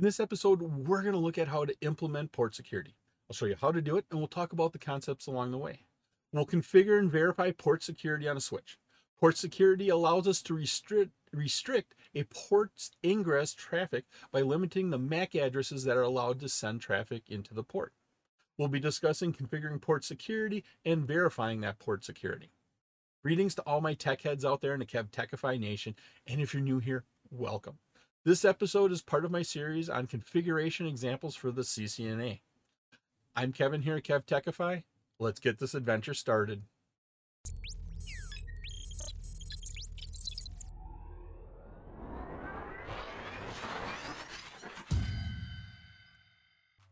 In this episode, we're going to look at how to implement port security. I'll show you how to do it, and we'll talk about the concepts along the way. We'll configure and verify port security on a switch. Port security allows us to restrict, restrict a port's ingress traffic by limiting the MAC addresses that are allowed to send traffic into the port. We'll be discussing configuring port security and verifying that port security. Greetings to all my tech heads out there in the Kev Techify Nation, and if you're new here, welcome. This episode is part of my series on configuration examples for the CCNA. I'm Kevin here at Kev Techify. Let's get this adventure started.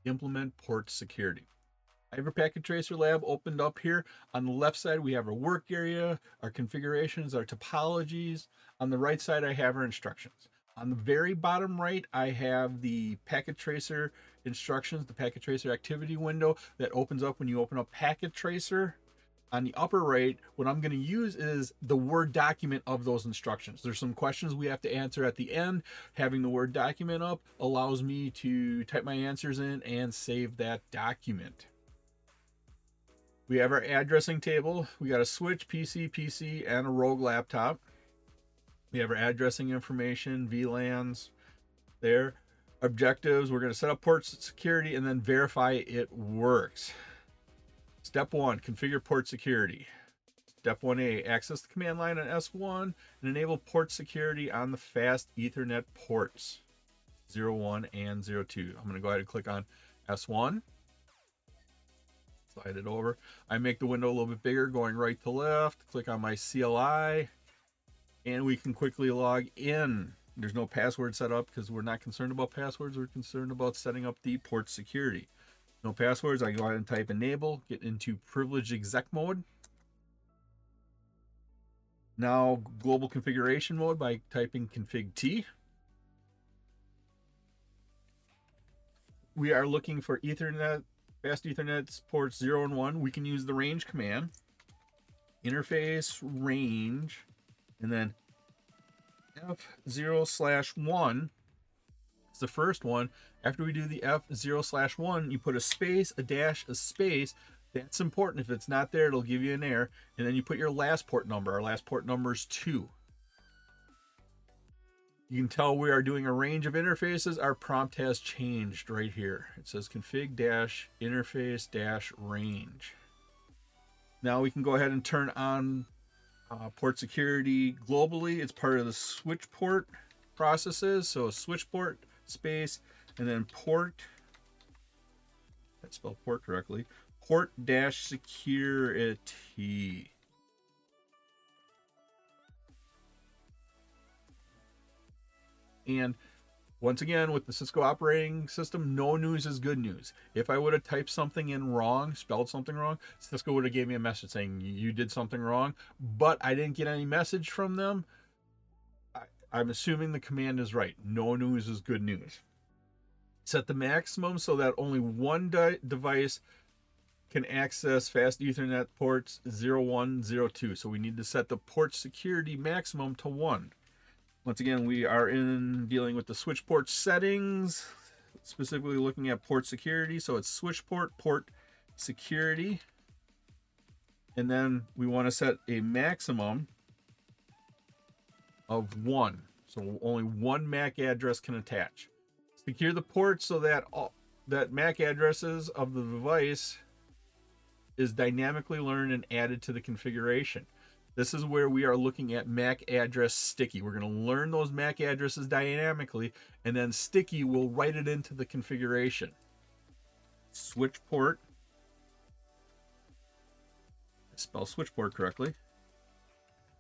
Implement port security. I have a packet tracer lab opened up here. On the left side, we have our work area, our configurations, our topologies. On the right side, I have our instructions. On the very bottom right, I have the packet tracer instructions, the packet tracer activity window that opens up when you open up packet tracer. On the upper right, what I'm going to use is the Word document of those instructions. There's some questions we have to answer at the end. Having the Word document up allows me to type my answers in and save that document. We have our addressing table. We got a switch, PC, PC, and a Rogue laptop. We have our addressing information, VLANs there. Objectives, we're going to set up port security and then verify it works. Step one, configure port security. Step 1A, access the command line on S1 and enable port security on the fast Ethernet ports 01 and 02. I'm going to go ahead and click on S1. Slide it over. I make the window a little bit bigger, going right to left. Click on my CLI and we can quickly log in. There's no password set up because we're not concerned about passwords. We're concerned about setting up the port security. No passwords. I go ahead and type enable, get into privileged exec mode. Now global configuration mode by typing config T. We are looking for Ethernet, fast Ethernet ports 0 and 1. We can use the range command. Interface range and then F0 slash 1 is the first one. After we do the F0 slash 1, you put a space, a dash, a space. That's important. If it's not there, it'll give you an error. And then you put your last port number. Our last port number is 2. You can tell we are doing a range of interfaces. Our prompt has changed right here. It says config dash interface dash range. Now we can go ahead and turn on uh, port security globally, it's part of the switch port processes. So switch port space and then port. That's spelled port correctly. Port dash security. And once again, with the Cisco operating system, no news is good news. If I would have typed something in wrong, spelled something wrong, Cisco would have gave me a message saying you did something wrong, but I didn't get any message from them. I, I'm assuming the command is right. No news is good news. Set the maximum so that only one di- device can access fast Ethernet ports 0102. So we need to set the port security maximum to 1. Once again, we are in dealing with the switch port settings, specifically looking at port security. So it's switch port, port security. And then we want to set a maximum of one. So only one MAC address can attach. Secure the port so that all, that MAC addresses of the device is dynamically learned and added to the configuration. This is where we are looking at MAC address sticky. We're going to learn those MAC addresses dynamically, and then sticky will write it into the configuration. Switch port. Spell switch port correctly.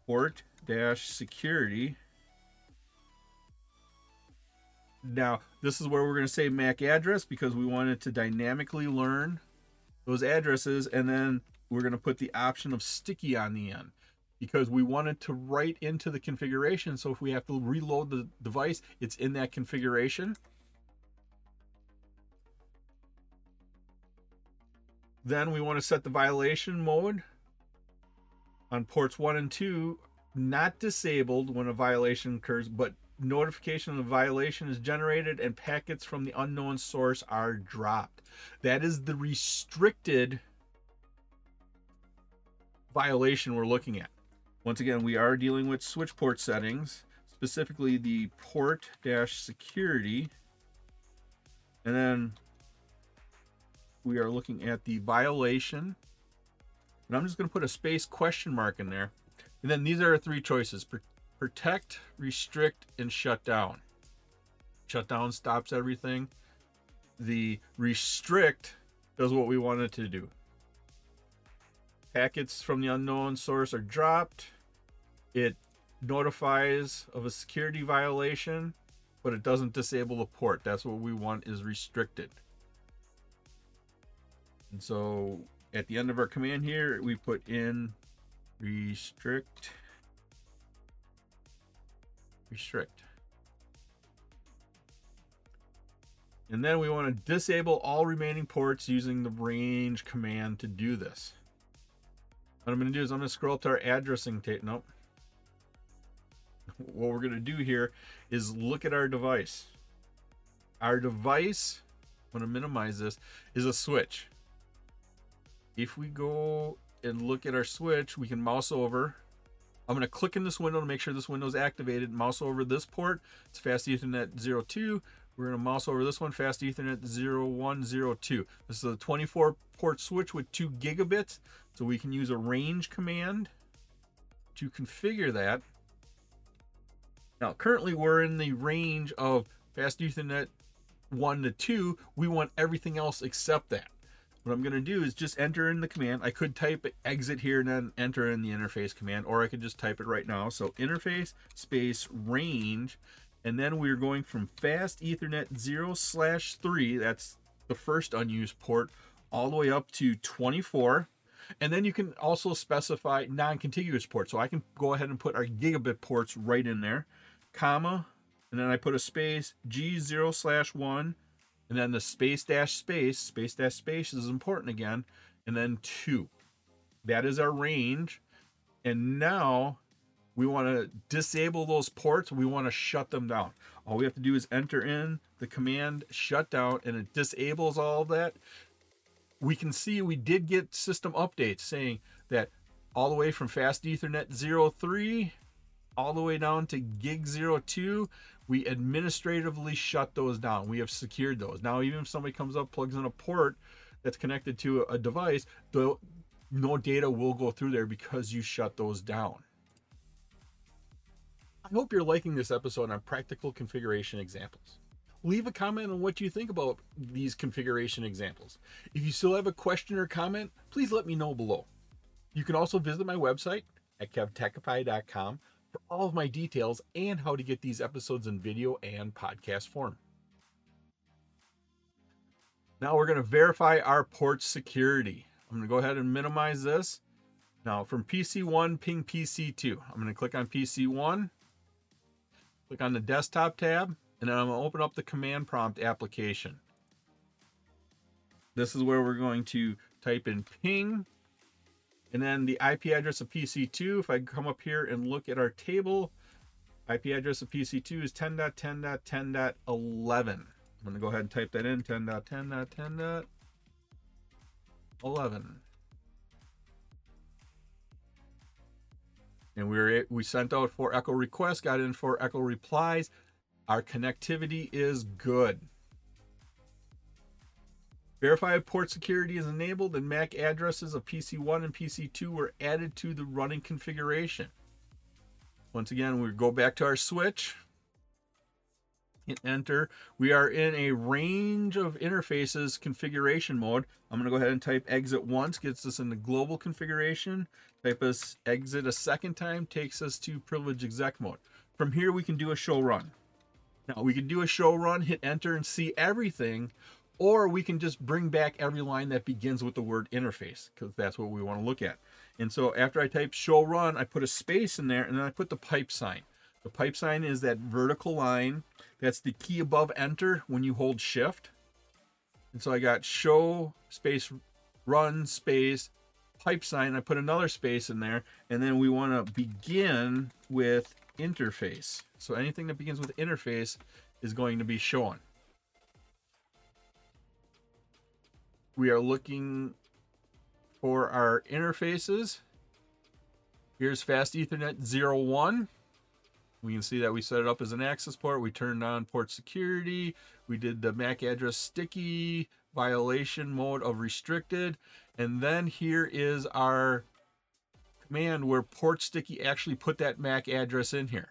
Port dash security. Now, this is where we're going to say MAC address because we want it to dynamically learn those addresses, and then we're going to put the option of sticky on the end because we wanted to write into the configuration. So if we have to reload the device, it's in that configuration. Then we want to set the violation mode on ports one and two, not disabled when a violation occurs, but notification of violation is generated and packets from the unknown source are dropped. That is the restricted violation we're looking at. Once again, we are dealing with switch port settings, specifically the port dash security. And then we are looking at the violation. And I'm just going to put a space question mark in there. And then these are our three choices protect, restrict, and shut down. Shutdown stops everything. The restrict does what we want it to do. Packets from the unknown source are dropped. It notifies of a security violation, but it doesn't disable the port. That's what we want is restricted. And so at the end of our command here, we put in restrict restrict. And then we want to disable all remaining ports using the range command to do this. What I'm going to do is I'm going to scroll up to our addressing tape. Nope. What we're going to do here is look at our device. Our device, I'm going to minimize this, is a switch. If we go and look at our switch, we can mouse over I'm going to click in this window to make sure this window is activated. Mouse over this port. It's Fast Ethernet 02. We're going to mouse over this one, Fast Ethernet 0102. This is a 24 port switch with 2 gigabits. So we can use a range command to configure that. Now, currently we're in the range of Fast Ethernet 1 to 2. We want everything else except that. What I'm going to do is just enter in the command. I could type exit here and then enter in the interface command, or I could just type it right now. So interface space range, and then we're going from fast ethernet 0 slash 3, that's the first unused port, all the way up to 24. And then you can also specify non-contiguous ports. So I can go ahead and put our gigabit ports right in there, comma, and then I put a space G0 slash 1, and then the space dash space, space dash space is important again, and then two. That is our range. And now we want to disable those ports. We want to shut them down. All we have to do is enter in the command shutdown and it disables all that. We can see we did get system updates saying that all the way from fast ethernet 03 all the way down to gig 02 we administratively shut those down. We have secured those. Now, even if somebody comes up, plugs in a port that's connected to a device, the, no data will go through there because you shut those down. I hope you're liking this episode on practical configuration examples. Leave a comment on what you think about these configuration examples. If you still have a question or comment, please let me know below. You can also visit my website at kevtechify.com for all of my details and how to get these episodes in video and podcast form. Now we're going to verify our port security. I'm going to go ahead and minimize this. Now from PC1, ping PC2. I'm going to click on PC1, click on the desktop tab, and then I'm going to open up the command prompt application. This is where we're going to type in ping and then the IP address of PC2, if I come up here and look at our table, IP address of PC2 is 10.10.10.11. I'm going to go ahead and type that in 10.10.10.11. And we were we sent out four echo requests, got in four echo replies. Our connectivity is good. Verified port security is enabled and MAC addresses of PC1 and PC2 were added to the running configuration. Once again, we go back to our switch, hit enter. We are in a range of interfaces configuration mode. I'm going to go ahead and type exit once, gets us into global configuration. Type us exit a second time, takes us to privilege exec mode. From here, we can do a show run. Now, we can do a show run, hit enter, and see everything, or we can just bring back every line that begins with the word interface because that's what we want to look at. And so after I type show run, I put a space in there and then I put the pipe sign. The pipe sign is that vertical line. That's the key above enter when you hold shift. And so I got show space run space pipe sign. I put another space in there and then we want to begin with interface. So anything that begins with interface is going to be shown. We are looking for our interfaces. Here's Fast Ethernet 01. We can see that we set it up as an access port. We turned on port security. We did the MAC address sticky violation mode of restricted. And then here is our command where port sticky actually put that MAC address in here.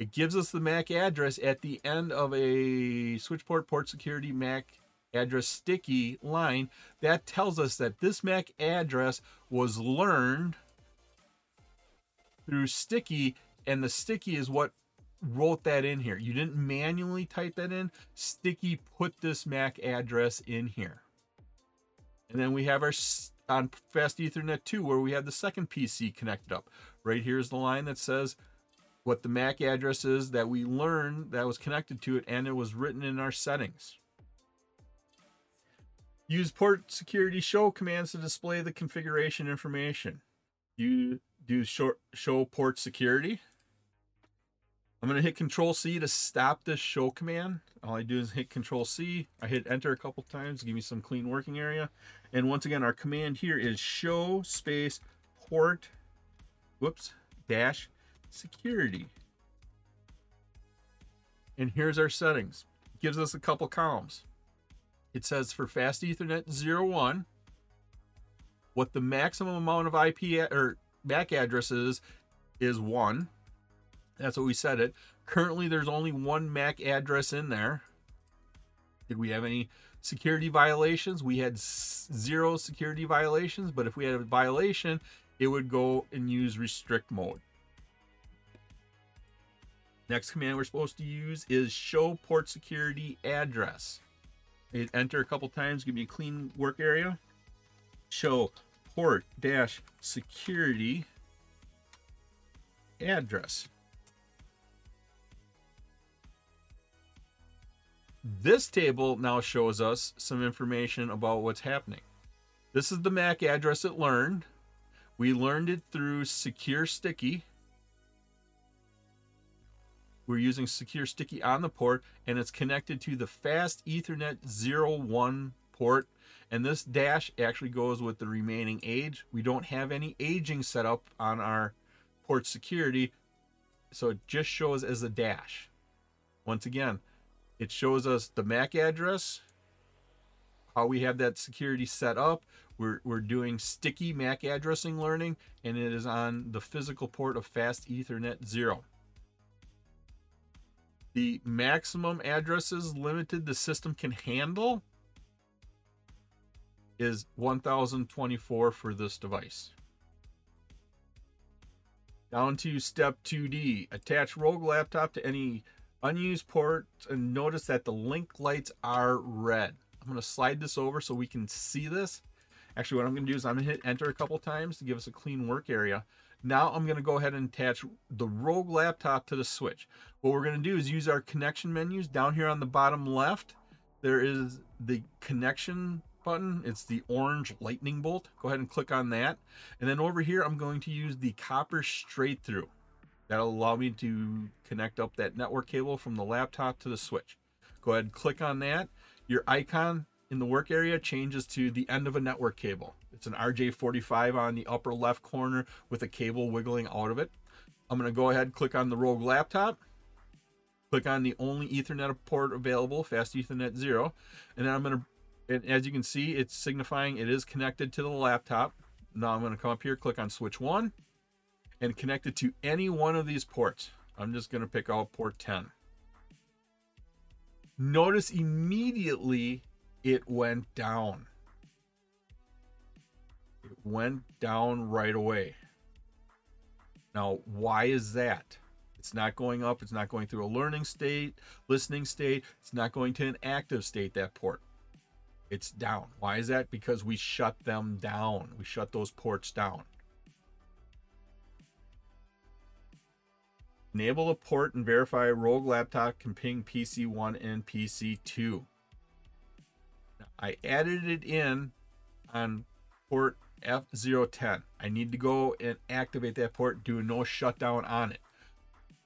It gives us the MAC address at the end of a switch port port security MAC address sticky line. That tells us that this MAC address was learned through sticky and the sticky is what wrote that in here. You didn't manually type that in. Sticky put this MAC address in here. And then we have our on Fast Ethernet 2 where we have the second PC connected up. Right here's the line that says what the MAC address is that we learned that was connected to it and it was written in our settings. Use port security show commands to display the configuration information. You do show, show port security. I'm going to hit Control C to stop this show command. All I do is hit Control C. I hit enter a couple times give me some clean working area. And once again, our command here is show space port, whoops, dash security. And here's our settings. It gives us a couple columns. It says for fast Ethernet 01, what the maximum amount of IP or MAC addresses is one. That's what we set it. Currently, there's only one MAC address in there. Did we have any security violations? We had zero security violations, but if we had a violation, it would go and use restrict mode. Next command we're supposed to use is show port security address. Hit enter a couple times, give me a clean work area. Show port dash security address. This table now shows us some information about what's happening. This is the MAC address it learned. We learned it through Secure Sticky. We're using Secure Sticky on the port, and it's connected to the Fast Ethernet 01 port. And this dash actually goes with the remaining age. We don't have any aging set up on our port security, so it just shows as a dash. Once again, it shows us the MAC address, how we have that security set up. We're, we're doing sticky MAC addressing learning, and it is on the physical port of Fast Ethernet 0. The maximum addresses limited the system can handle is 1024 for this device. Down to step 2D. Attach Rogue Laptop to any unused port and notice that the link lights are red. I'm going to slide this over so we can see this. Actually, what I'm going to do is I'm going to hit enter a couple times to give us a clean work area. Now I'm going to go ahead and attach the Rogue laptop to the switch. What we're going to do is use our connection menus down here on the bottom left. There is the connection button. It's the orange lightning bolt. Go ahead and click on that. And then over here, I'm going to use the copper straight through. That'll allow me to connect up that network cable from the laptop to the switch. Go ahead and click on that. Your icon in the work area changes to the end of a network cable. It's an RJ45 on the upper left corner with a cable wiggling out of it. I'm going to go ahead and click on the Rogue laptop. Click on the only Ethernet port available, Fast Ethernet 0. And then I'm going to, and as you can see, it's signifying it is connected to the laptop. Now I'm going to come up here, click on switch 1 and connect it to any one of these ports. I'm just going to pick out port 10. Notice immediately it went down. Went down right away. Now, why is that? It's not going up. It's not going through a learning state, listening state. It's not going to an active state, that port. It's down. Why is that? Because we shut them down. We shut those ports down. Enable a port and verify Rogue Laptop can ping PC1 and PC2. I added it in on port F010. I need to go and activate that port, do no shutdown on it.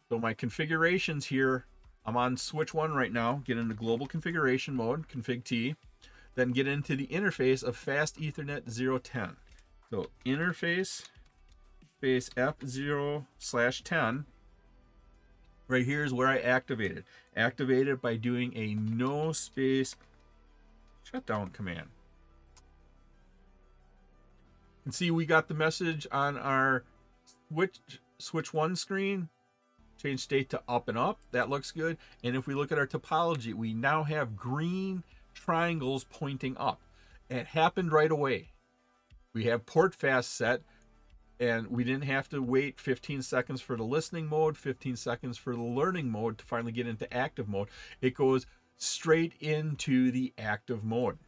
So my configurations here, I'm on switch one right now. Get into global configuration mode, config T. Then get into the interface of fast ethernet 010. So interface space F0 slash 10. Right here is where I activated. Activated by doing a no space shutdown command. And see, we got the message on our switch switch one screen. Change state to up and up. That looks good. And if we look at our topology, we now have green triangles pointing up. It happened right away. We have port fast set and we didn't have to wait 15 seconds for the listening mode, 15 seconds for the learning mode to finally get into active mode. It goes straight into the active mode.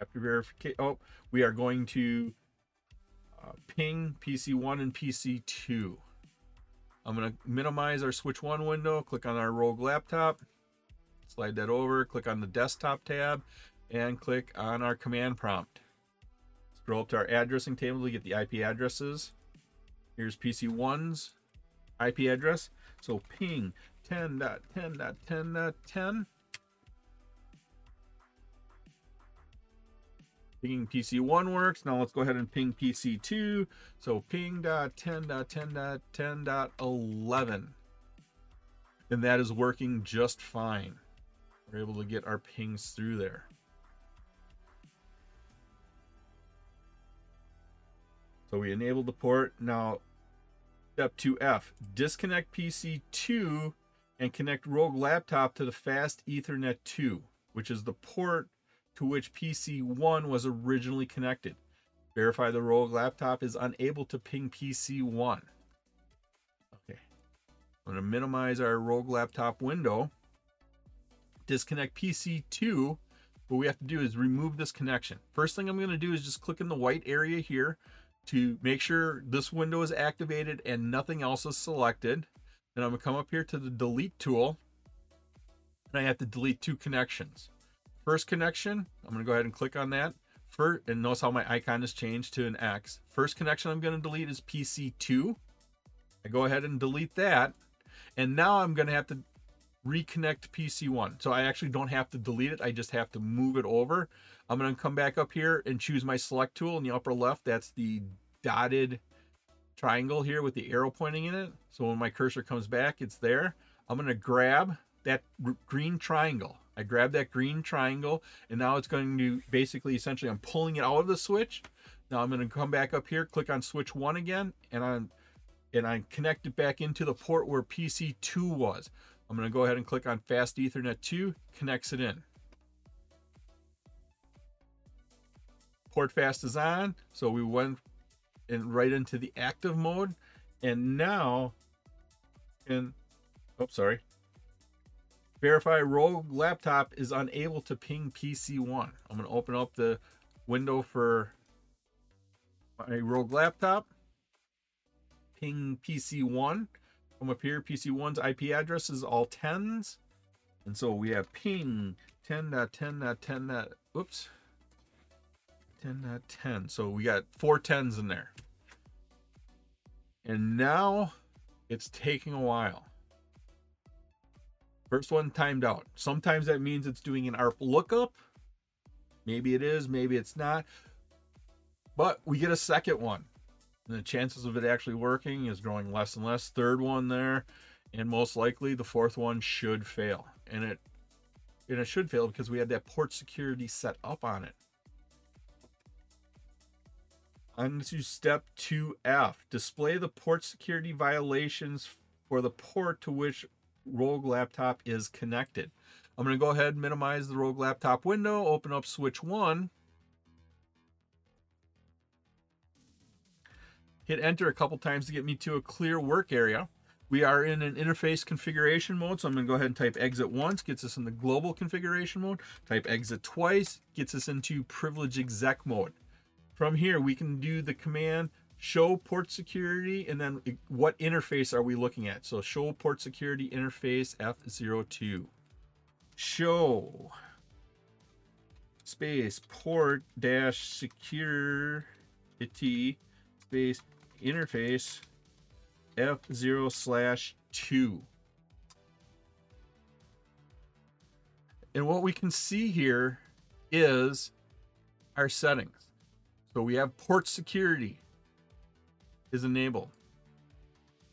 After verification, oh, we are going to uh, ping PC1 and PC2. I'm going to minimize our switch 1 window, click on our rogue laptop, slide that over, click on the desktop tab, and click on our command prompt. Scroll up to our addressing table to get the IP addresses. Here's PC1's IP address. So ping 10.10.10.10. Pinging PC1 works. Now let's go ahead and ping PC2. So ping.10.10.10.11. And that is working just fine. We're able to get our pings through there. So we enable the port. Now, step 2F, disconnect PC2 and connect Rogue Laptop to the fast Ethernet 2, which is the port to which PC1 was originally connected. Verify the Rogue Laptop is unable to ping PC1. Okay. I'm going to minimize our Rogue Laptop window. Disconnect PC2. What we have to do is remove this connection. First thing I'm going to do is just click in the white area here to make sure this window is activated and nothing else is selected. Then I'm gonna come up here to the delete tool and I have to delete two connections. First connection, I'm gonna go ahead and click on that. First, and notice how my icon has changed to an X. First connection I'm gonna delete is PC2. I go ahead and delete that. And now I'm gonna have to reconnect PC1. So I actually don't have to delete it, I just have to move it over. I'm going to come back up here and choose my select tool in the upper left. That's the dotted triangle here with the arrow pointing in it. So when my cursor comes back, it's there. I'm going to grab that green triangle. I grab that green triangle and now it's going to basically essentially I'm pulling it out of the switch. Now I'm going to come back up here, click on switch one again, and I'm and I connect it back into the port where PC2 was. I'm going to go ahead and click on fast ethernet 2, connects it in. port fast is on. So we went in right into the active mode. And now, and oh, sorry. Verify Rogue laptop is unable to ping PC1. I'm going to open up the window for my Rogue laptop. Ping PC1. Come up here, PC1's IP address is all 10s. And so we have ping 10.10.10. Oops. 10 out of 10. So we got four tens in there. And now it's taking a while. First one timed out. Sometimes that means it's doing an ARP lookup. Maybe it is, maybe it's not. But we get a second one. And the chances of it actually working is growing less and less. Third one there. And most likely the fourth one should fail. And it and it should fail because we had that port security set up on it. On to step 2F. Display the port security violations for the port to which Rogue Laptop is connected. I'm going to go ahead and minimize the Rogue Laptop window, open up switch 1. Hit enter a couple times to get me to a clear work area. We are in an interface configuration mode, so I'm going to go ahead and type exit once, gets us in the global configuration mode. Type exit twice, gets us into privilege exec mode. From here, we can do the command show port security and then what interface are we looking at? So show port security interface F02. Show space port dash security space interface F0 slash 2. And what we can see here is our settings. So we have port security is enabled.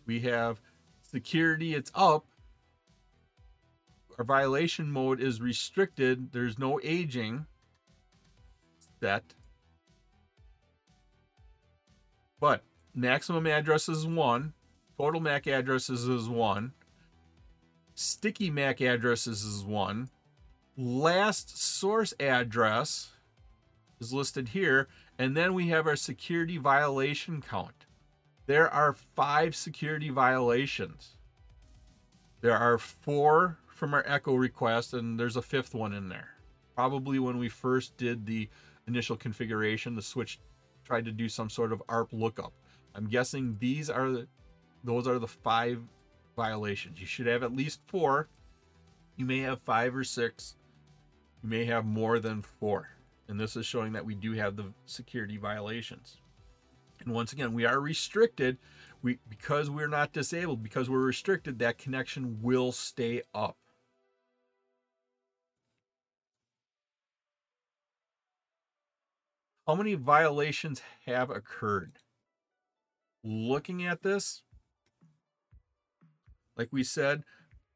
We have security, it's up. Our violation mode is restricted. There's no aging set. But maximum addresses is one, total MAC addresses is one, sticky MAC addresses is one, last source address is listed here, and then we have our security violation count. There are five security violations. There are four from our echo request, and there's a fifth one in there. Probably when we first did the initial configuration, the switch tried to do some sort of ARP lookup. I'm guessing these are the, those are the five violations. You should have at least four. You may have five or six. You may have more than four. And this is showing that we do have the security violations. And once again, we are restricted. We because we're not disabled, because we're restricted, that connection will stay up. How many violations have occurred? Looking at this, like we said,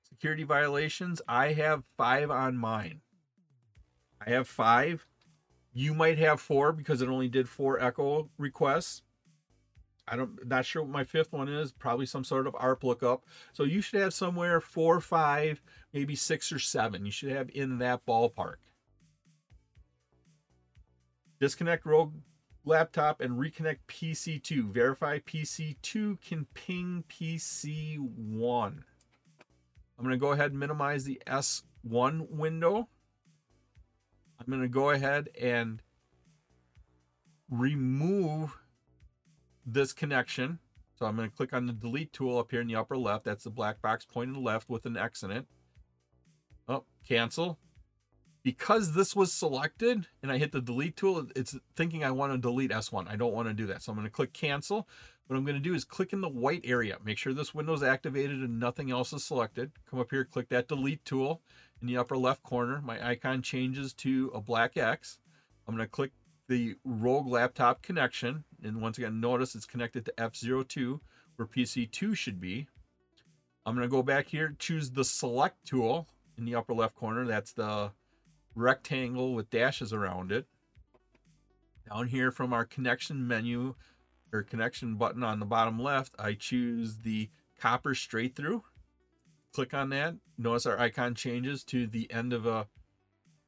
security violations, I have five on mine. I have five. You might have four because it only did four echo requests. I don't not sure what my fifth one is. Probably some sort of ARP lookup. So you should have somewhere four, five, maybe six or seven. You should have in that ballpark. Disconnect rogue laptop and reconnect PC2. Verify PC2 can ping PC1. I'm going to go ahead and minimize the S1 window. I'm going to go ahead and remove this connection. So I'm going to click on the delete tool up here in the upper left. That's the black box pointing left with an X in it. Oh, cancel. Because this was selected and I hit the delete tool, it's thinking I want to delete S1. I don't want to do that. So I'm going to click cancel. What I'm going to do is click in the white area. Make sure this window is activated and nothing else is selected. Come up here, click that delete tool in the upper left corner. My icon changes to a black X. I'm going to click the Rogue laptop connection. And once again, notice it's connected to F02 where PC2 should be. I'm going to go back here, choose the select tool in the upper left corner. That's the rectangle with dashes around it. Down here from our connection menu or connection button on the bottom left, I choose the copper straight through. Click on that. Notice our icon changes to the end of a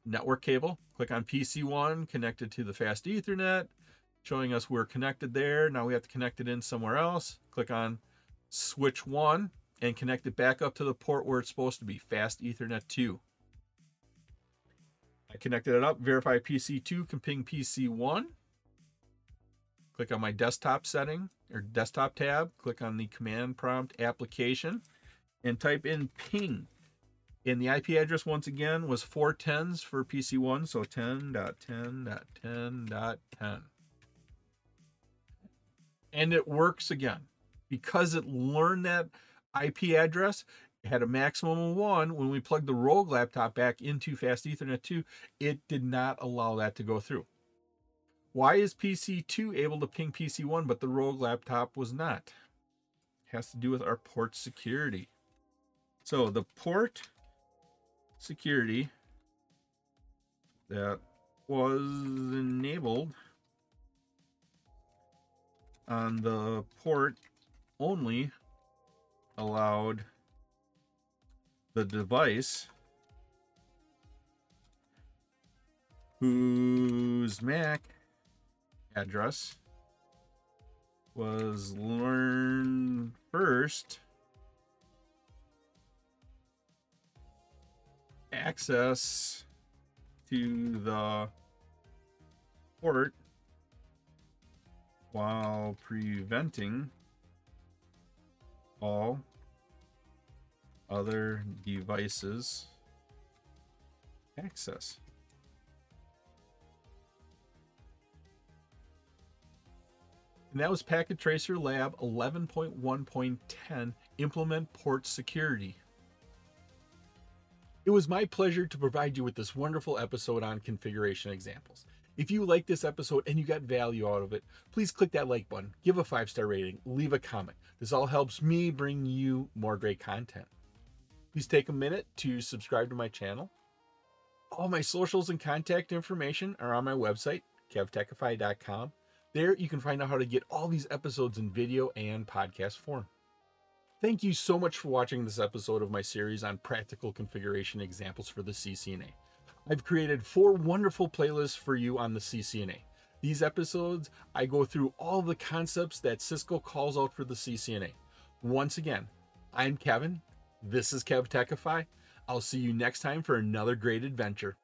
network cable. Click on PC1, connected to the fast Ethernet, showing us we're connected there. Now we have to connect it in somewhere else. Click on switch 1 and connect it back up to the port where it's supposed to be, fast Ethernet 2. I connected it up, verify PC2 can ping PC1. Click on my desktop setting or desktop tab, click on the command prompt application and type in ping and the IP address once again was four tens for PC1, so 10.10.10.10. And it works again. Because it learned that IP address, it had a maximum of one. When we plugged the Rogue laptop back into Fast Ethernet 2, it did not allow that to go through. Why is PC2 able to ping PC1, but the Rogue laptop was not? It has to do with our port security. So the port security that was enabled on the port only allowed the device whose MAC address was learned first access to the port while preventing all other devices access. And that was Packet Tracer Lab 11.1.10 Implement Port Security. It was my pleasure to provide you with this wonderful episode on configuration examples. If you like this episode and you got value out of it, please click that like button, give a five star rating, leave a comment. This all helps me bring you more great content. Please take a minute to subscribe to my channel. All my socials and contact information are on my website, kevtechify.com. There you can find out how to get all these episodes in video and podcast form. Thank you so much for watching this episode of my series on practical configuration examples for the CCNA. I've created four wonderful playlists for you on the CCNA. These episodes, I go through all the concepts that Cisco calls out for the CCNA. Once again, I'm Kevin. This is Kev Techify. I'll see you next time for another great adventure.